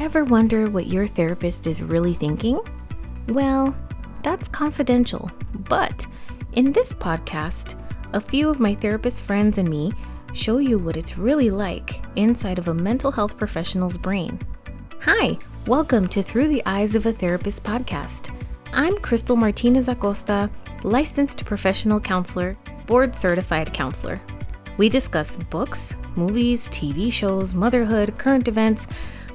Ever wonder what your therapist is really thinking? Well, that's confidential. But in this podcast, a few of my therapist friends and me show you what it's really like inside of a mental health professional's brain. Hi, welcome to Through the Eyes of a Therapist podcast. I'm Cristal Martinez Acosta, licensed professional counselor, board certified counselor. We discuss books, movies, TV shows, motherhood, current events,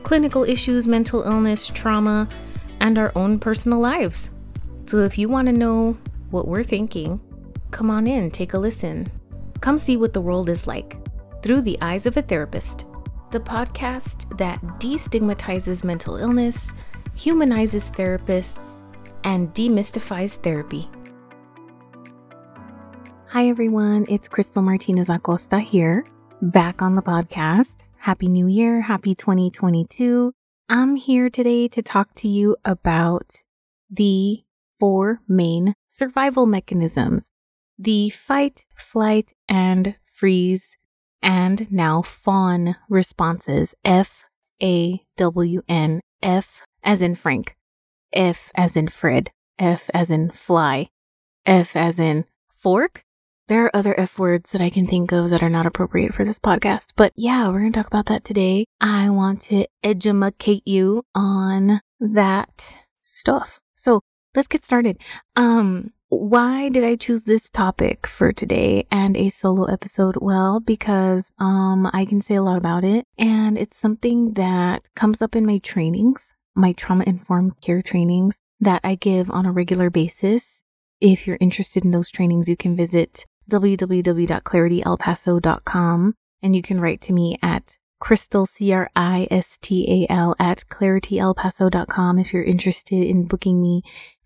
clinical issues, mental illness, trauma, and our own personal lives. So if you want to know what we're thinking, come on in, take a listen. Come see what the world is like through the eyes of a therapist. The podcast that destigmatizes mental illness, humanizes therapists, and demystifies therapy. Hi, everyone. It's Cristal Martinez Acosta here, back on the podcast. Happy New Year. Happy 2022. I'm here today to talk to you about the four main survival mechanisms the fight, flight, and freeze, and now fawn responses. F A W N. F as in Frank. F as in Fred. F as in fly. F as in fork. There are other F words that I can think of that are not appropriate for this podcast. But yeah, we're going to talk about that today. I want to educate you on that stuff. So let's get started. Um, why did I choose this topic for today and a solo episode? Well, because um I can say a lot about it and it's something that comes up in my trainings, my trauma informed care trainings that I give on a regular basis. If you're interested in those trainings, you can visit www.clarityelpaso.com and you can write to me at cristal c-r-i-s-t-a-l at clarityelpaso.com if you're interested in booking me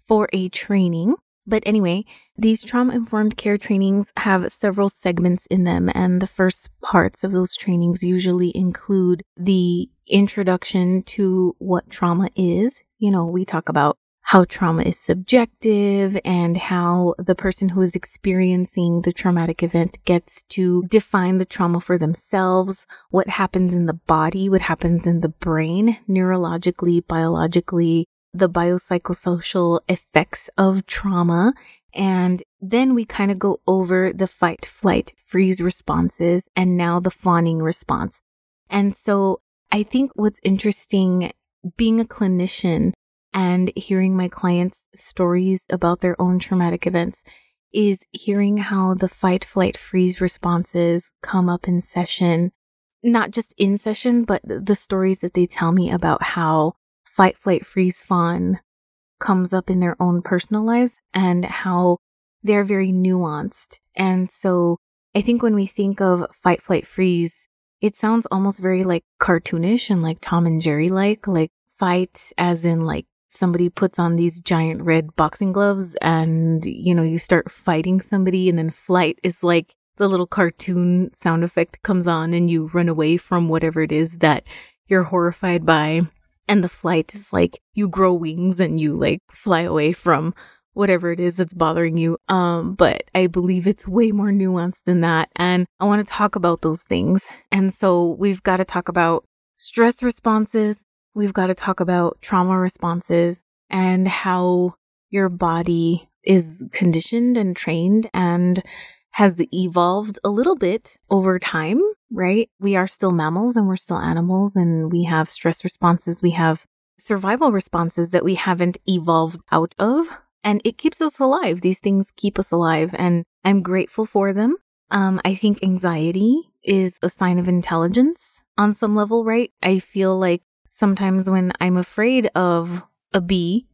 for a training but anyway, these trauma informed care trainings have several segments in them, and the first parts of those trainings usually include the introduction to what trauma is. You know, we talk about how trauma is subjective and how the person who is experiencing the traumatic event gets to define the trauma for themselves, what happens in the body, what happens in the brain, neurologically, biologically, the biopsychosocial effects of trauma. And then we kind of go over the fight, flight, freeze responses and now the fawning response. And so I think what's interesting being a clinician and hearing my clients' stories about their own traumatic events is hearing how the fight, flight, freeze responses come up in session, not just in session, but the stories that they tell me about how fight, flight, freeze, fawn comes up in their own personal lives and how they're very nuanced. And so I think when we think of fight, flight, freeze, it sounds almost very like cartoonish and like Tom and Jerry like, like fight as in like somebody puts on these giant red boxing gloves and, you know, you start fighting somebody and then flight is like the little cartoon sound effect comes on and you run away from whatever it is that you're horrified by. And the flight is like you grow wings and you like fly away from whatever it is that's bothering you. Um, but I believe it's way more nuanced than that. And I want to talk about those things. And so we've got to talk about stress responses. We've got to talk about trauma responses and how your body is conditioned and trained and has evolved a little bit over time right? We are still mammals and we're still animals and we have stress responses. We have survival responses that we haven't evolved out of. And it keeps us alive. These things keep us alive. And I'm grateful for them. Um, I think anxiety is a sign of intelligence on some level, right? I feel like sometimes when I'm afraid of a bee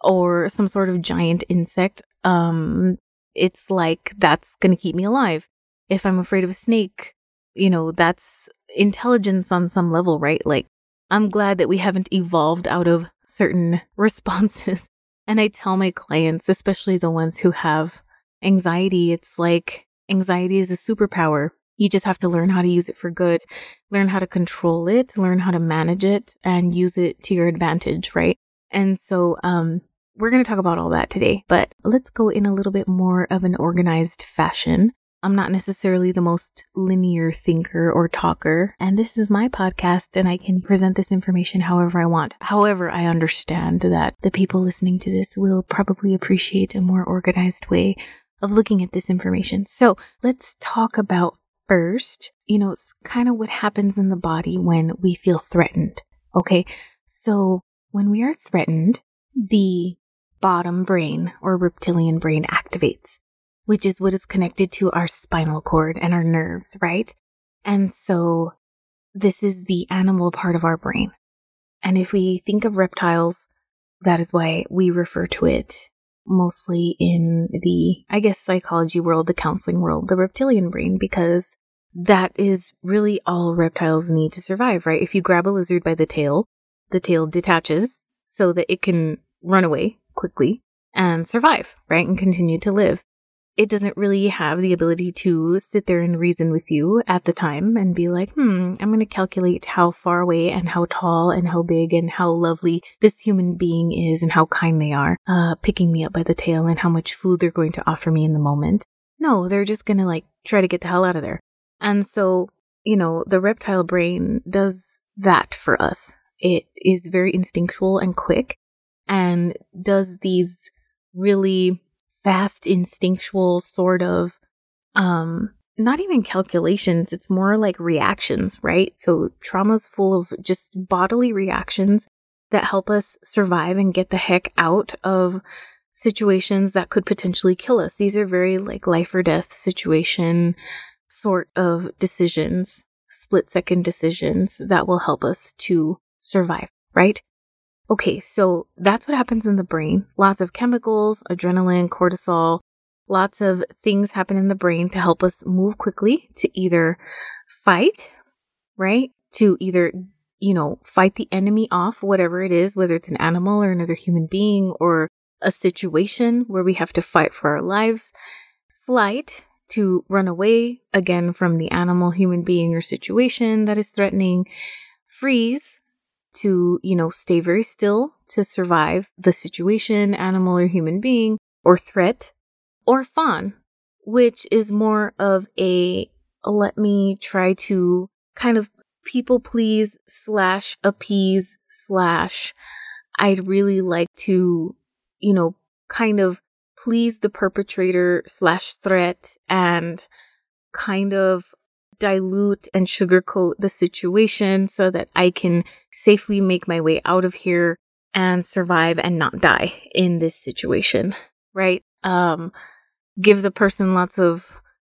or some sort of giant insect, um, it's like that's going to keep me alive. If I'm afraid of a snake, you know, that's intelligence on some level, right? Like, I'm glad that we haven't evolved out of certain responses. And I tell my clients, especially the ones who have anxiety, it's like anxiety is a superpower. You just have to learn how to use it for good, learn how to control it, learn how to manage it, and use it to your advantage, right? And so, um, we're going to talk about all that today, but let's go in a little bit more of an organized fashion I'm not necessarily the most linear thinker or talker, and this is my podcast, and I can present this information however I want. However, I understand that the people listening to this will probably appreciate a more organized way of looking at this information. So let's talk about first, you know, it's kind of what happens in the body when we feel threatened. Okay. So when we are threatened, the bottom brain or reptilian brain activates which is what is connected to our spinal cord and our nerves, right? And so this is the animal part of our brain. And if we think of reptiles, that is why we refer to it mostly in the, I guess, psychology world, the counseling world, the reptilian brain, because that is really all reptiles need to survive, right? If you grab a lizard by the tail, the tail detaches so that it can run away quickly and survive, right? And continue to live it doesn't really have the ability to sit there and reason with you at the time and be like, hmm, I'm going to calculate how far away and how tall and how big and how lovely this human being is and how kind they are, uh, picking me up by the tail and how much food they're going to offer me in the moment. No, they're just going to like try to get the hell out of there. And so, you know, the reptile brain does that for us. It is very instinctual and quick and does these really fast instinctual sort of um not even calculations it's more like reactions right? So trauma's full of just bodily reactions that help us survive and get the heck out of situations that could potentially kill us. These are very like life or death situation sort of decisions split second decisions that will help us to survive right Okay, so that's what happens in the brain. Lots of chemicals, adrenaline, cortisol, lots of things happen in the brain to help us move quickly to either fight, right? To either, you know, fight the enemy off, whatever it is, whether it's an animal or another human being or a situation where we have to fight for our lives. Flight to run away again from the animal, human being, or situation that is threatening. Freeze to, you know, stay very still to survive the situation, animal or human being, or threat, or fawn, which is more of a let me try to kind of people please slash appease slash I'd really like to, you know, kind of please the perpetrator slash threat and kind of dilute and sugarcoat the situation so that I can safely make my way out of here and survive and not die in this situation, right? Um, give the person lots of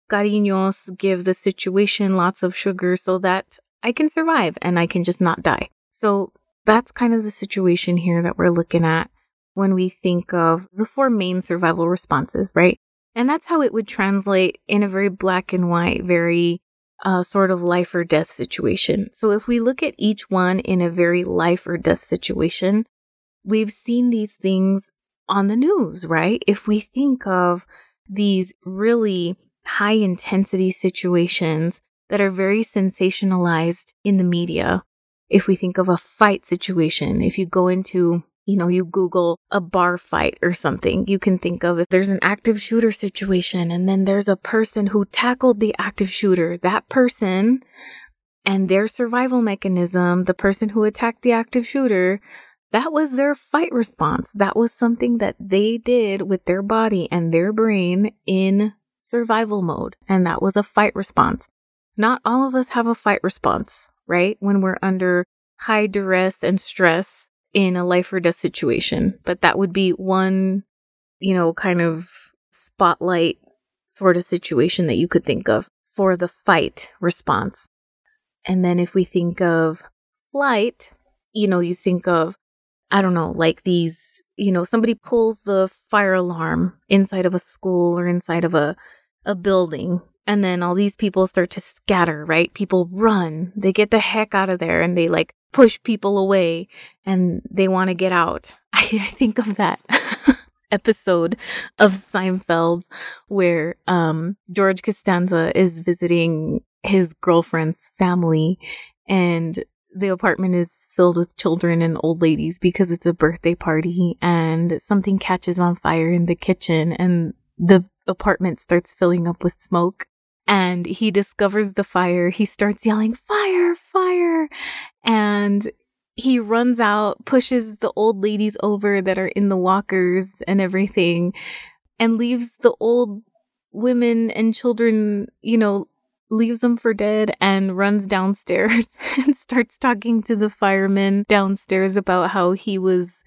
cariños, give the situation lots of sugar so that I can survive and I can just not die. So that's kind of the situation here that we're looking at when we think of the four main survival responses, right? And that's how it would translate in a very black and white, very a sort of life or death situation. So if we look at each one in a very life or death situation, we've seen these things on the news, right? If we think of these really high intensity situations that are very sensationalized in the media, if we think of a fight situation, if you go into you know, you Google a bar fight or something, you can think of if there's an active shooter situation and then there's a person who tackled the active shooter, that person and their survival mechanism, the person who attacked the active shooter, that was their fight response. That was something that they did with their body and their brain in survival mode. And that was a fight response. Not all of us have a fight response, right? When we're under high duress and stress in a life or death situation, but that would be one, you know, kind of spotlight sort of situation that you could think of for the fight response. And then if we think of flight, you know, you think of, I don't know, like these, you know, somebody pulls the fire alarm inside of a school or inside of a, a building. And then all these people start to scatter, right? People run, they get the heck out of there and they like push people away and they want to get out. I, I think of that episode of Seinfeld where um, George Costanza is visiting his girlfriend's family and the apartment is filled with children and old ladies because it's a birthday party and something catches on fire in the kitchen and the apartment starts filling up with smoke and he discovers the fire. He starts yelling, Fire, fire. And he runs out, pushes the old ladies over that are in the walkers and everything, and leaves the old women and children, you know, leaves them for dead and runs downstairs and starts talking to the firemen downstairs about how he was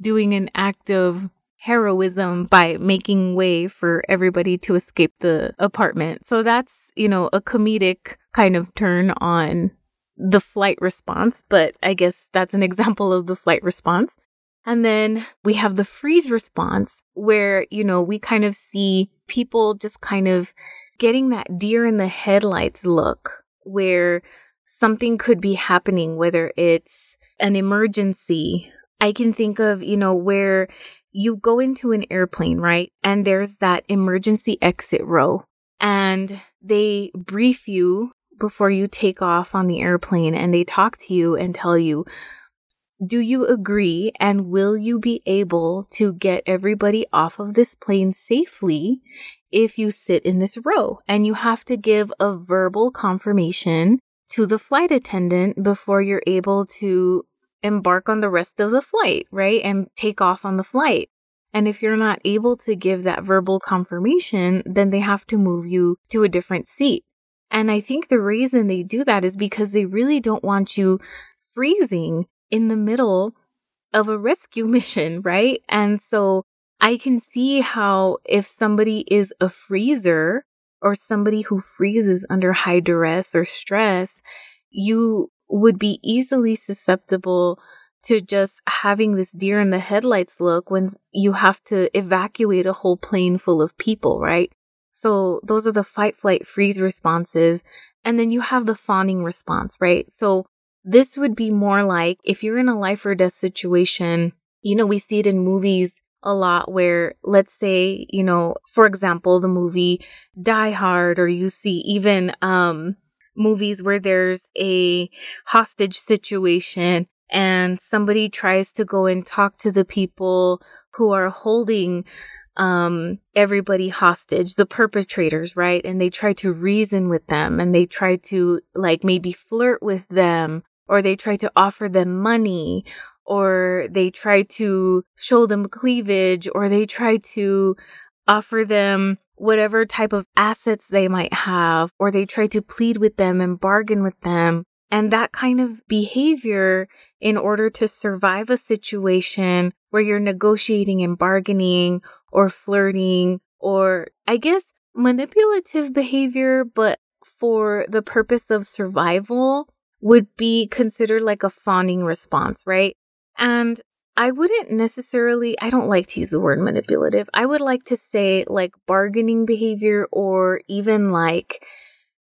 doing an act of heroism by making way for everybody to escape the apartment. So that's, you know, a comedic kind of turn on the flight response, but I guess that's an example of the flight response. And then we have the freeze response where, you know, we kind of see people just kind of getting that deer in the headlights look where something could be happening, whether it's an emergency. I can think of, you know, where you go into an airplane, right? And there's that emergency exit row and they brief you before you take off on the airplane and they talk to you and tell you, do you agree and will you be able to get everybody off of this plane safely if you sit in this row? And you have to give a verbal confirmation to the flight attendant before you're able to embark on the rest of the flight, right? And take off on the flight. And if you're not able to give that verbal confirmation, then they have to move you to a different seat. And I think the reason they do that is because they really don't want you freezing in the middle of a rescue mission, right? And so I can see how if somebody is a freezer or somebody who freezes under high duress or stress, you would be easily susceptible to just having this deer in the headlights look when you have to evacuate a whole plane full of people, right? So those are the fight, flight, freeze responses. And then you have the fawning response, right? So this would be more like if you're in a life or death situation, you know, we see it in movies a lot where let's say, you know, for example, the movie Die Hard or you see even um movies where there's a hostage situation and somebody tries to go and talk to the people who are holding um everybody hostage the perpetrators right? And they try to reason with them and they try to like maybe flirt with them or they try to offer them money or they try to show them cleavage or they try to offer them whatever type of assets they might have or they try to plead with them and bargain with them and that kind of behavior in order to survive a situation where you're negotiating and bargaining or flirting or I guess manipulative behavior, but for the purpose of survival would be considered like a fawning response, right? And I wouldn't necessarily, I don't like to use the word manipulative. I would like to say like bargaining behavior or even like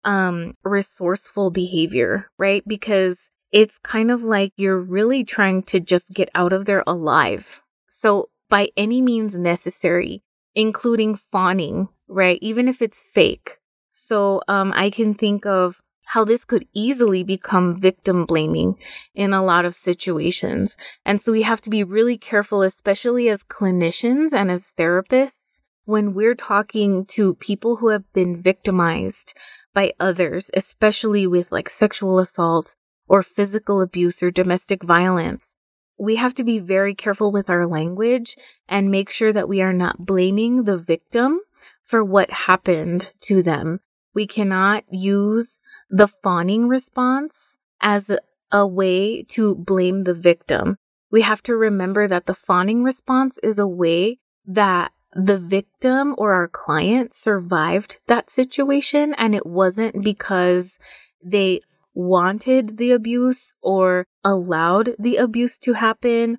um resourceful behavior, right? Because it's kind of like you're really trying to just get out of there alive. So by any means necessary, including fawning, right? Even if it's fake. So um I can think of how this could easily become victim blaming in a lot of situations. And so we have to be really careful, especially as clinicians and as therapists, when we're talking to people who have been victimized by others, especially with like sexual assault or physical abuse or domestic violence. We have to be very careful with our language and make sure that we are not blaming the victim for what happened to them. We cannot use the fawning response as a, way to blame the victim. We have to remember that the fawning response is a way that the victim or our client survived that situation and it wasn't because they wanted the abuse or allowed the abuse to happen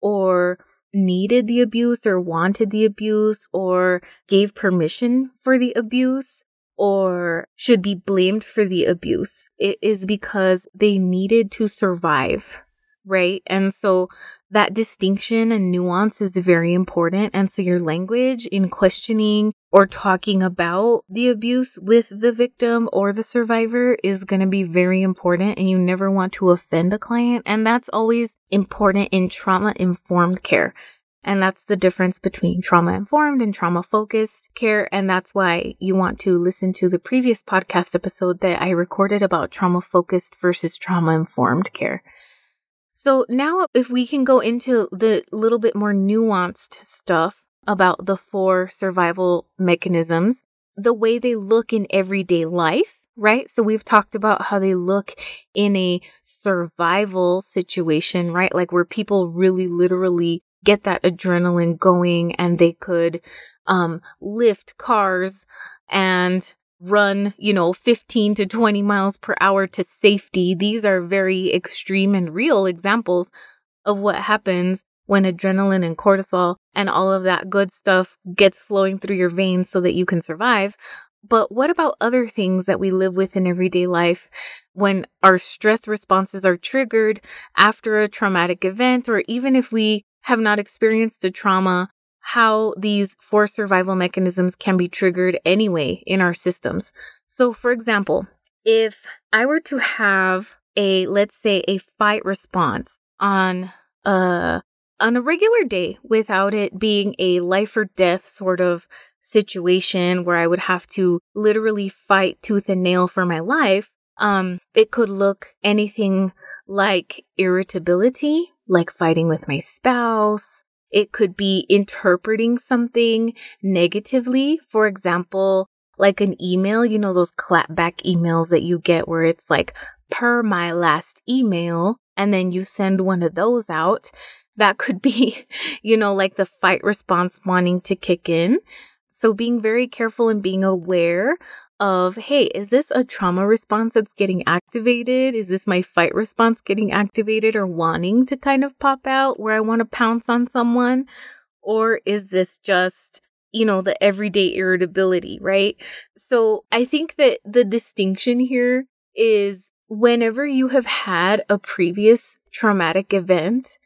or needed the abuse or wanted the abuse or gave permission for the abuse or should be blamed for the abuse. It is because they needed to survive right? And so that distinction and nuance is very important. And so your language in questioning or talking about the abuse with the victim or the survivor is going to be very important. And you never want to offend a client. And that's always important in trauma informed care. And that's the difference between trauma informed and trauma focused care. And that's why you want to listen to the previous podcast episode that I recorded about trauma focused versus trauma informed care. So now if we can go into the little bit more nuanced stuff about the four survival mechanisms, the way they look in everyday life, right? So we've talked about how they look in a survival situation, right? Like where people really literally get that adrenaline going and they could um, lift cars and run, you know, 15 to 20 miles per hour to safety. These are very extreme and real examples of what happens when adrenaline and cortisol and all of that good stuff gets flowing through your veins so that you can survive. But what about other things that we live with in everyday life when our stress responses are triggered after a traumatic event, or even if we have not experienced a trauma, how these four survival mechanisms can be triggered anyway in our systems. So, for example, if I were to have a, let's say, a fight response on a on a regular day without it being a life or death sort of situation where I would have to literally fight tooth and nail for my life, um, it could look anything like irritability, like fighting with my spouse. It could be interpreting something negatively. For example, like an email, you know, those clapback emails that you get where it's like, per my last email, and then you send one of those out that could be, you know, like the fight response wanting to kick in. So being very careful and being aware of, hey, is this a trauma response that's getting activated? Is this my fight response getting activated or wanting to kind of pop out where I want to pounce on someone? Or is this just, you know, the everyday irritability, right? So I think that the distinction here is whenever you have had a previous traumatic event,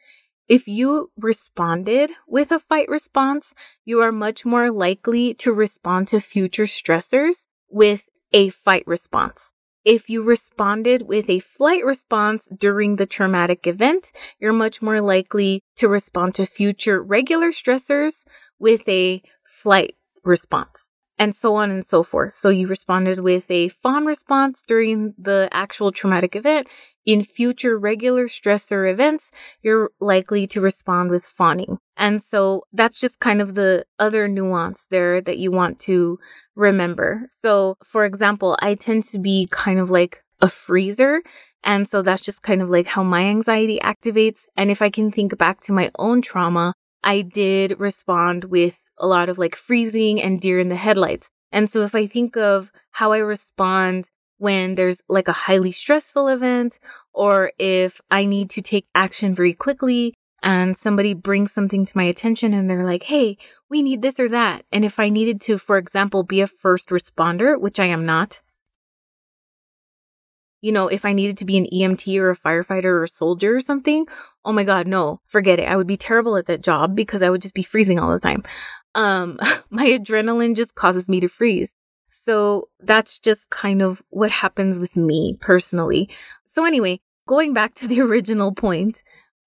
if you responded with a fight response, you are much more likely to respond to future stressors with a fight response. If you responded with a flight response during the traumatic event, you're much more likely to respond to future regular stressors with a flight response and so on and so forth. So you responded with a fawn response during the actual traumatic event. In future regular stressor events, you're likely to respond with fawning. And so that's just kind of the other nuance there that you want to remember. So, for example, I tend to be kind of like a freezer. And so that's just kind of like how my anxiety activates. And if I can think back to my own trauma, I did respond with a lot of like freezing and deer in the headlights. And so if I think of how I respond when there's like a highly stressful event, or if I need to take action very quickly and somebody brings something to my attention and they're like, hey, we need this or that. And if I needed to, for example, be a first responder, which I am not, you know, if I needed to be an EMT or a firefighter or a soldier or something, oh my God, no, forget it. I would be terrible at that job because I would just be freezing all the time. Um, my adrenaline just causes me to freeze. So that's just kind of what happens with me personally. So anyway, going back to the original point,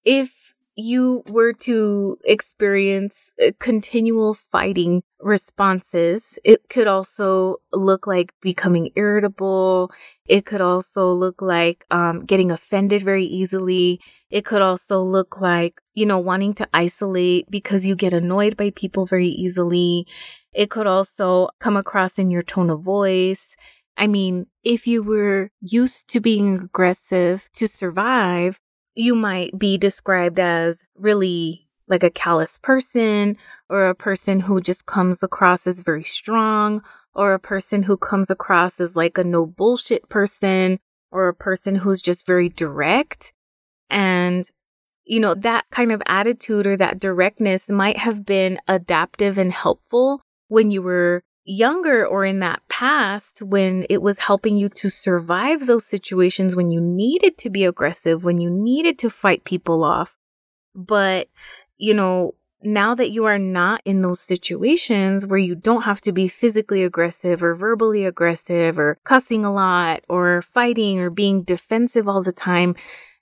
if you were to experience uh, continual fighting responses, it could also look like becoming irritable. It could also look like um, getting offended very easily. It could also look like, you know, wanting to isolate because you get annoyed by people very easily. It could also come across in your tone of voice. I mean, if you were used to being aggressive to survive, you might be described as really like a callous person or a person who just comes across as very strong or a person who comes across as like a no bullshit person or a person who's just very direct. And, you know, that kind of attitude or that directness might have been adaptive and helpful when you were younger or in that past when it was helping you to survive those situations when you needed to be aggressive, when you needed to fight people off. But, you know, now that you are not in those situations where you don't have to be physically aggressive or verbally aggressive or cussing a lot or fighting or being defensive all the time,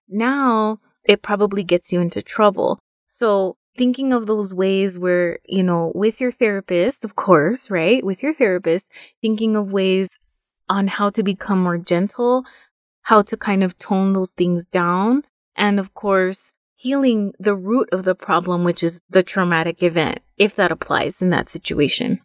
now it probably gets you into trouble. So thinking of those ways where, you know, with your therapist, of course, right? With your therapist, thinking of ways on how to become more gentle, how to kind of tone those things down. And of course, healing the root of the problem, which is the traumatic event, if that applies in that situation.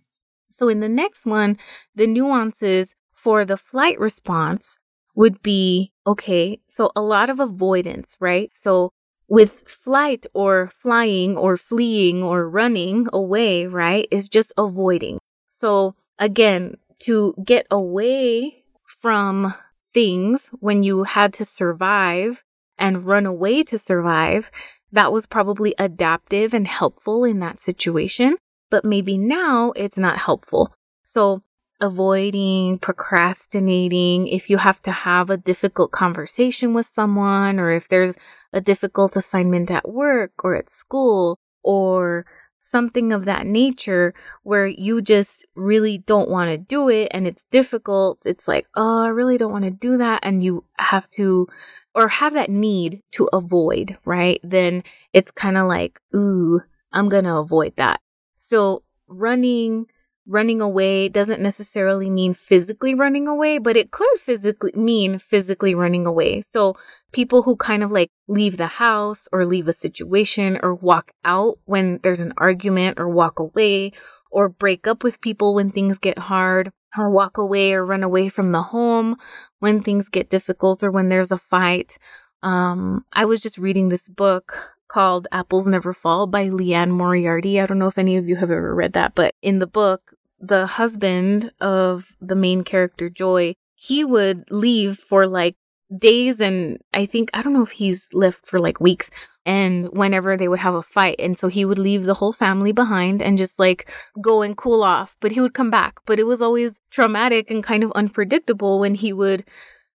So in the next one, the nuances for the flight response would be okay, so a lot of avoidance, right? So with flight or flying or fleeing or running away, right, is just avoiding. So again, to get away from things when you had to survive and run away to survive, that was probably adaptive and helpful in that situation. But maybe now it's not helpful. So avoiding, procrastinating, if you have to have a difficult conversation with someone, or if there's a difficult assignment at work or at school, or something of that nature where you just really don't want to do it and it's difficult. It's like, oh, I really don't want to do that. And you have to, or have that need to avoid, right? Then it's kind of like, ooh, I'm going to avoid that. So running, running away doesn't necessarily mean physically running away, but it could physically mean physically running away. So people who kind of like leave the house or leave a situation or walk out when there's an argument or walk away or break up with people when things get hard or walk away or run away from the home when things get difficult or when there's a fight. Um, I was just reading this book called Apples Never Fall by Liane Moriarty. I don't know if any of you have ever read that, but in the book, the husband of the main character, Joy, he would leave for like days and I think I don't know if he's left for like weeks and whenever they would have a fight and so he would leave the whole family behind and just like go and cool off but he would come back but it was always traumatic and kind of unpredictable when he would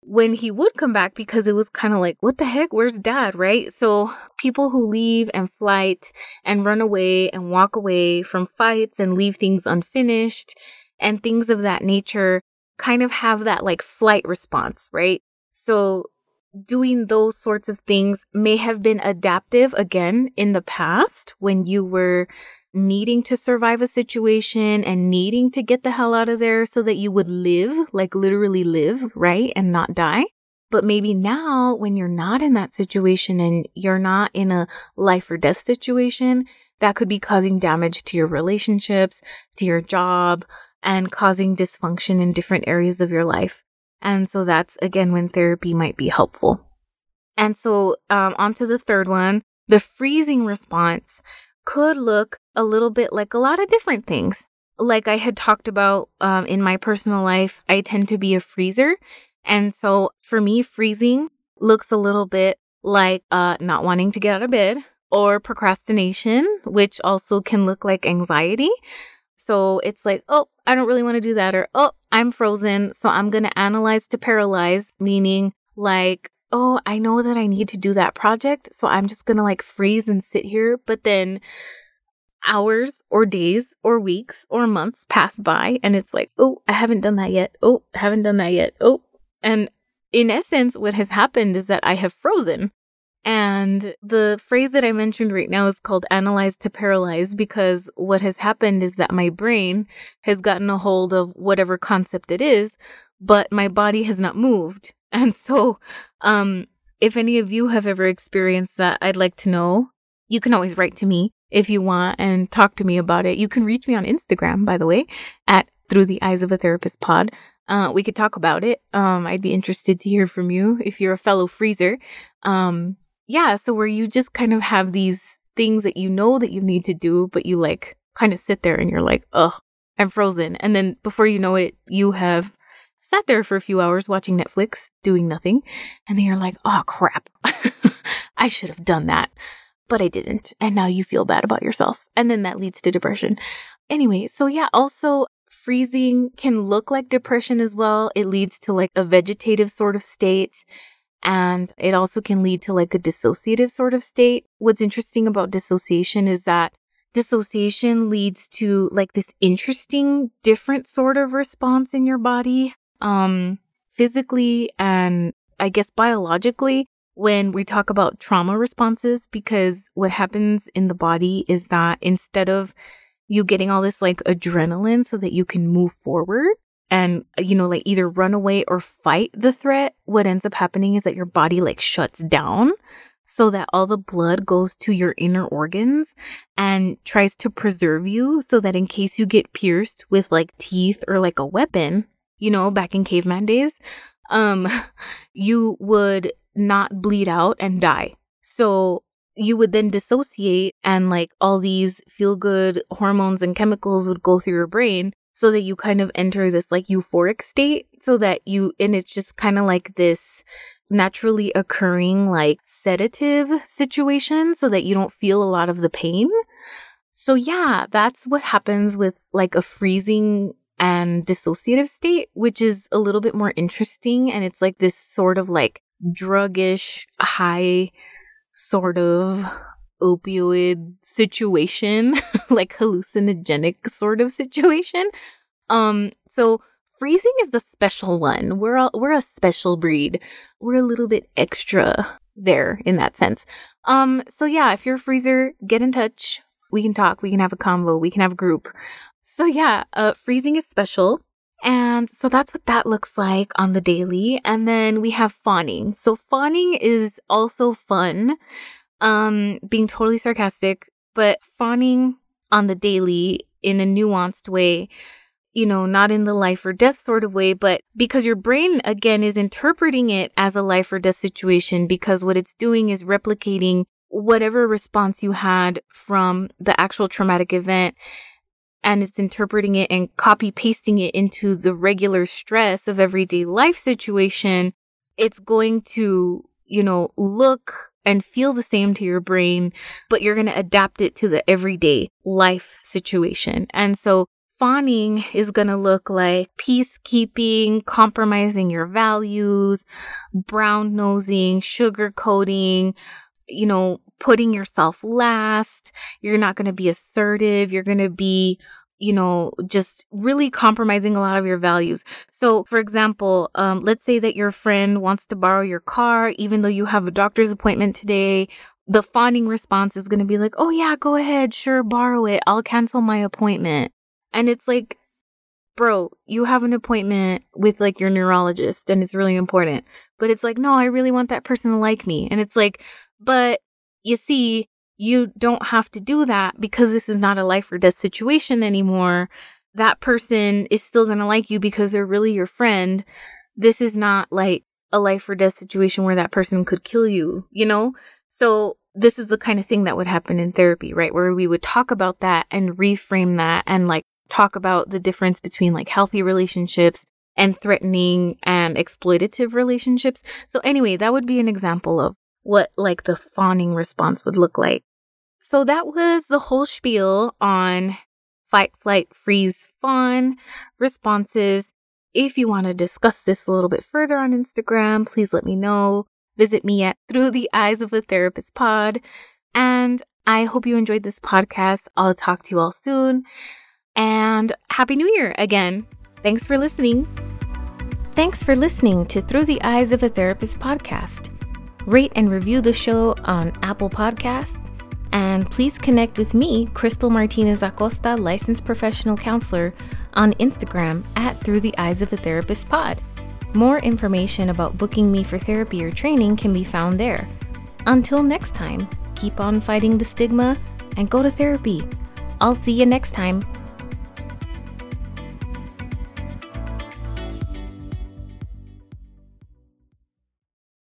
when he would come back because it was kind of like, what the heck? Where's dad? Right? So people who leave and flight and run away and walk away from fights and leave things unfinished and things of that nature kind of have that like flight response, right? So doing those sorts of things may have been adaptive again in the past when you were needing to survive a situation and needing to get the hell out of there so that you would live, like literally live, right? And not die. But maybe now when you're not in that situation and you're not in a life or death situation, that could be causing damage to your relationships, to your job, and causing dysfunction in different areas of your life. And so that's again when therapy might be helpful. And so, um, on to the third one, the freezing response could look a little bit like a lot of different things. Like I had talked about um, in my personal life, I tend to be a freezer. And so for me, freezing looks a little bit like uh, not wanting to get out of bed or procrastination, which also can look like anxiety. So it's like, oh, I don't really want to do that, or oh, I'm frozen. So I'm going to analyze to paralyze, meaning like, oh, I know that I need to do that project. So I'm just to like freeze and sit here. But then hours or days or weeks or months pass by and it's like, oh, I haven't done that yet. Oh, I haven't done that yet. Oh, and in essence, what has happened is that I have frozen. And the phrase that I mentioned right now is called analyze to paralyze because what has happened is that my brain has gotten a hold of whatever concept it is, but my body has not moved. And so, um, if any of you have ever experienced that, I'd like to know. You can always write to me if you want and talk to me about it. You can reach me on Instagram, by the way, at Through the Eyes of a Therapist Pod. Uh, we could talk about it. Um, I'd be interested to hear from you if you're a fellow freezer. Um, yeah, so where you just kind of have these things that you know that you need to do, but you like kind of sit there and you're like, oh, I'm frozen. And then before you know it, you have sat there for a few hours watching Netflix, doing nothing. And then you're like, oh crap, I should have done that, but I didn't. And now you feel bad about yourself. And then that leads to depression. Anyway, so yeah, also freezing can look like depression as well. It leads to like a vegetative sort of state. And it also can lead to like a dissociative sort of state. What's interesting about dissociation is that dissociation leads to like this interesting, different sort of response in your body um, physically and I guess biologically, when we talk about trauma responses because what happens in the body is that instead of you getting all this like adrenaline so that you can move forward and you know like either run away or fight the threat what ends up happening is that your body like shuts down so that all the blood goes to your inner organs and tries to preserve you so that in case you get pierced with like teeth or like a weapon you know back in caveman days um you would not bleed out and die. So you would then dissociate and like all these feel good hormones and chemicals would go through your brain so that you kind of enter this like euphoric state so that you and it's just kind of like this naturally occurring like sedative situation so that you don't feel a lot of the pain. So yeah, that's what happens with like a freezing and dissociative state, which is a little bit more interesting and it's like this sort of like druggish, high sort of opioid situation, like hallucinogenic sort of situation. Um, so freezing is the special one. We're a, we're a special breed. We're a little bit extra there in that sense. Um, so yeah, if you're a freezer, get in touch. We can talk. We can have a convo. We can have a group. So yeah, uh, freezing is special. And so that's what that looks like on the daily. And then we have fawning. So fawning is also fun. Um, being totally sarcastic, but fawning on the daily in a nuanced way, you know, not in the life or death sort of way, but because your brain again is interpreting it as a life or death situation because what it's doing is replicating whatever response you had from the actual traumatic event and it's interpreting it and copy pasting it into the regular stress of everyday life situation, it's going to, you know, look and feel the same to your brain, but you're going to adapt it to the everyday life situation. And so fawning is going to look like peacekeeping, compromising your values, brown nosing, sugarcoating, you know, putting yourself last. You're not going to be assertive. You're going to be you know, just really compromising a lot of your values. So, for example, um, let's say that your friend wants to borrow your car, even though you have a doctor's appointment today. The fawning response is going to be like, oh, yeah, go ahead. Sure, borrow it. I'll cancel my appointment. And it's like, bro, you have an appointment with like your neurologist and it's really important. But it's like, no, I really want that person to like me. And it's like, but you see, you don't have to do that because this is not a life or death situation anymore. That person is still going to like you because they're really your friend. This is not like a life or death situation where that person could kill you, you know? So this is the kind of thing that would happen in therapy, right? Where we would talk about that and reframe that and like talk about the difference between like healthy relationships and threatening and exploitative relationships. So anyway, that would be an example of what like the fawning response would look like. So that was the whole spiel on fight, flight, freeze, fawn responses. If you want to discuss this a little bit further on Instagram, please let me know. Visit me at Through the Eyes of a Therapist Pod. And I hope you enjoyed this podcast. I'll talk to you all soon. And Happy New Year again. Thanks for listening. Thanks for listening to Through the Eyes of a Therapist podcast. Rate and review the show on Apple Podcasts. And please connect with me, Cristal Martinez Acosta, licensed professional counselor, on Instagram at Through the Eyes of a Therapist Pod. More information about booking me for therapy or training can be found there. Until next time, keep on fighting the stigma and go to therapy. I'll see you next time.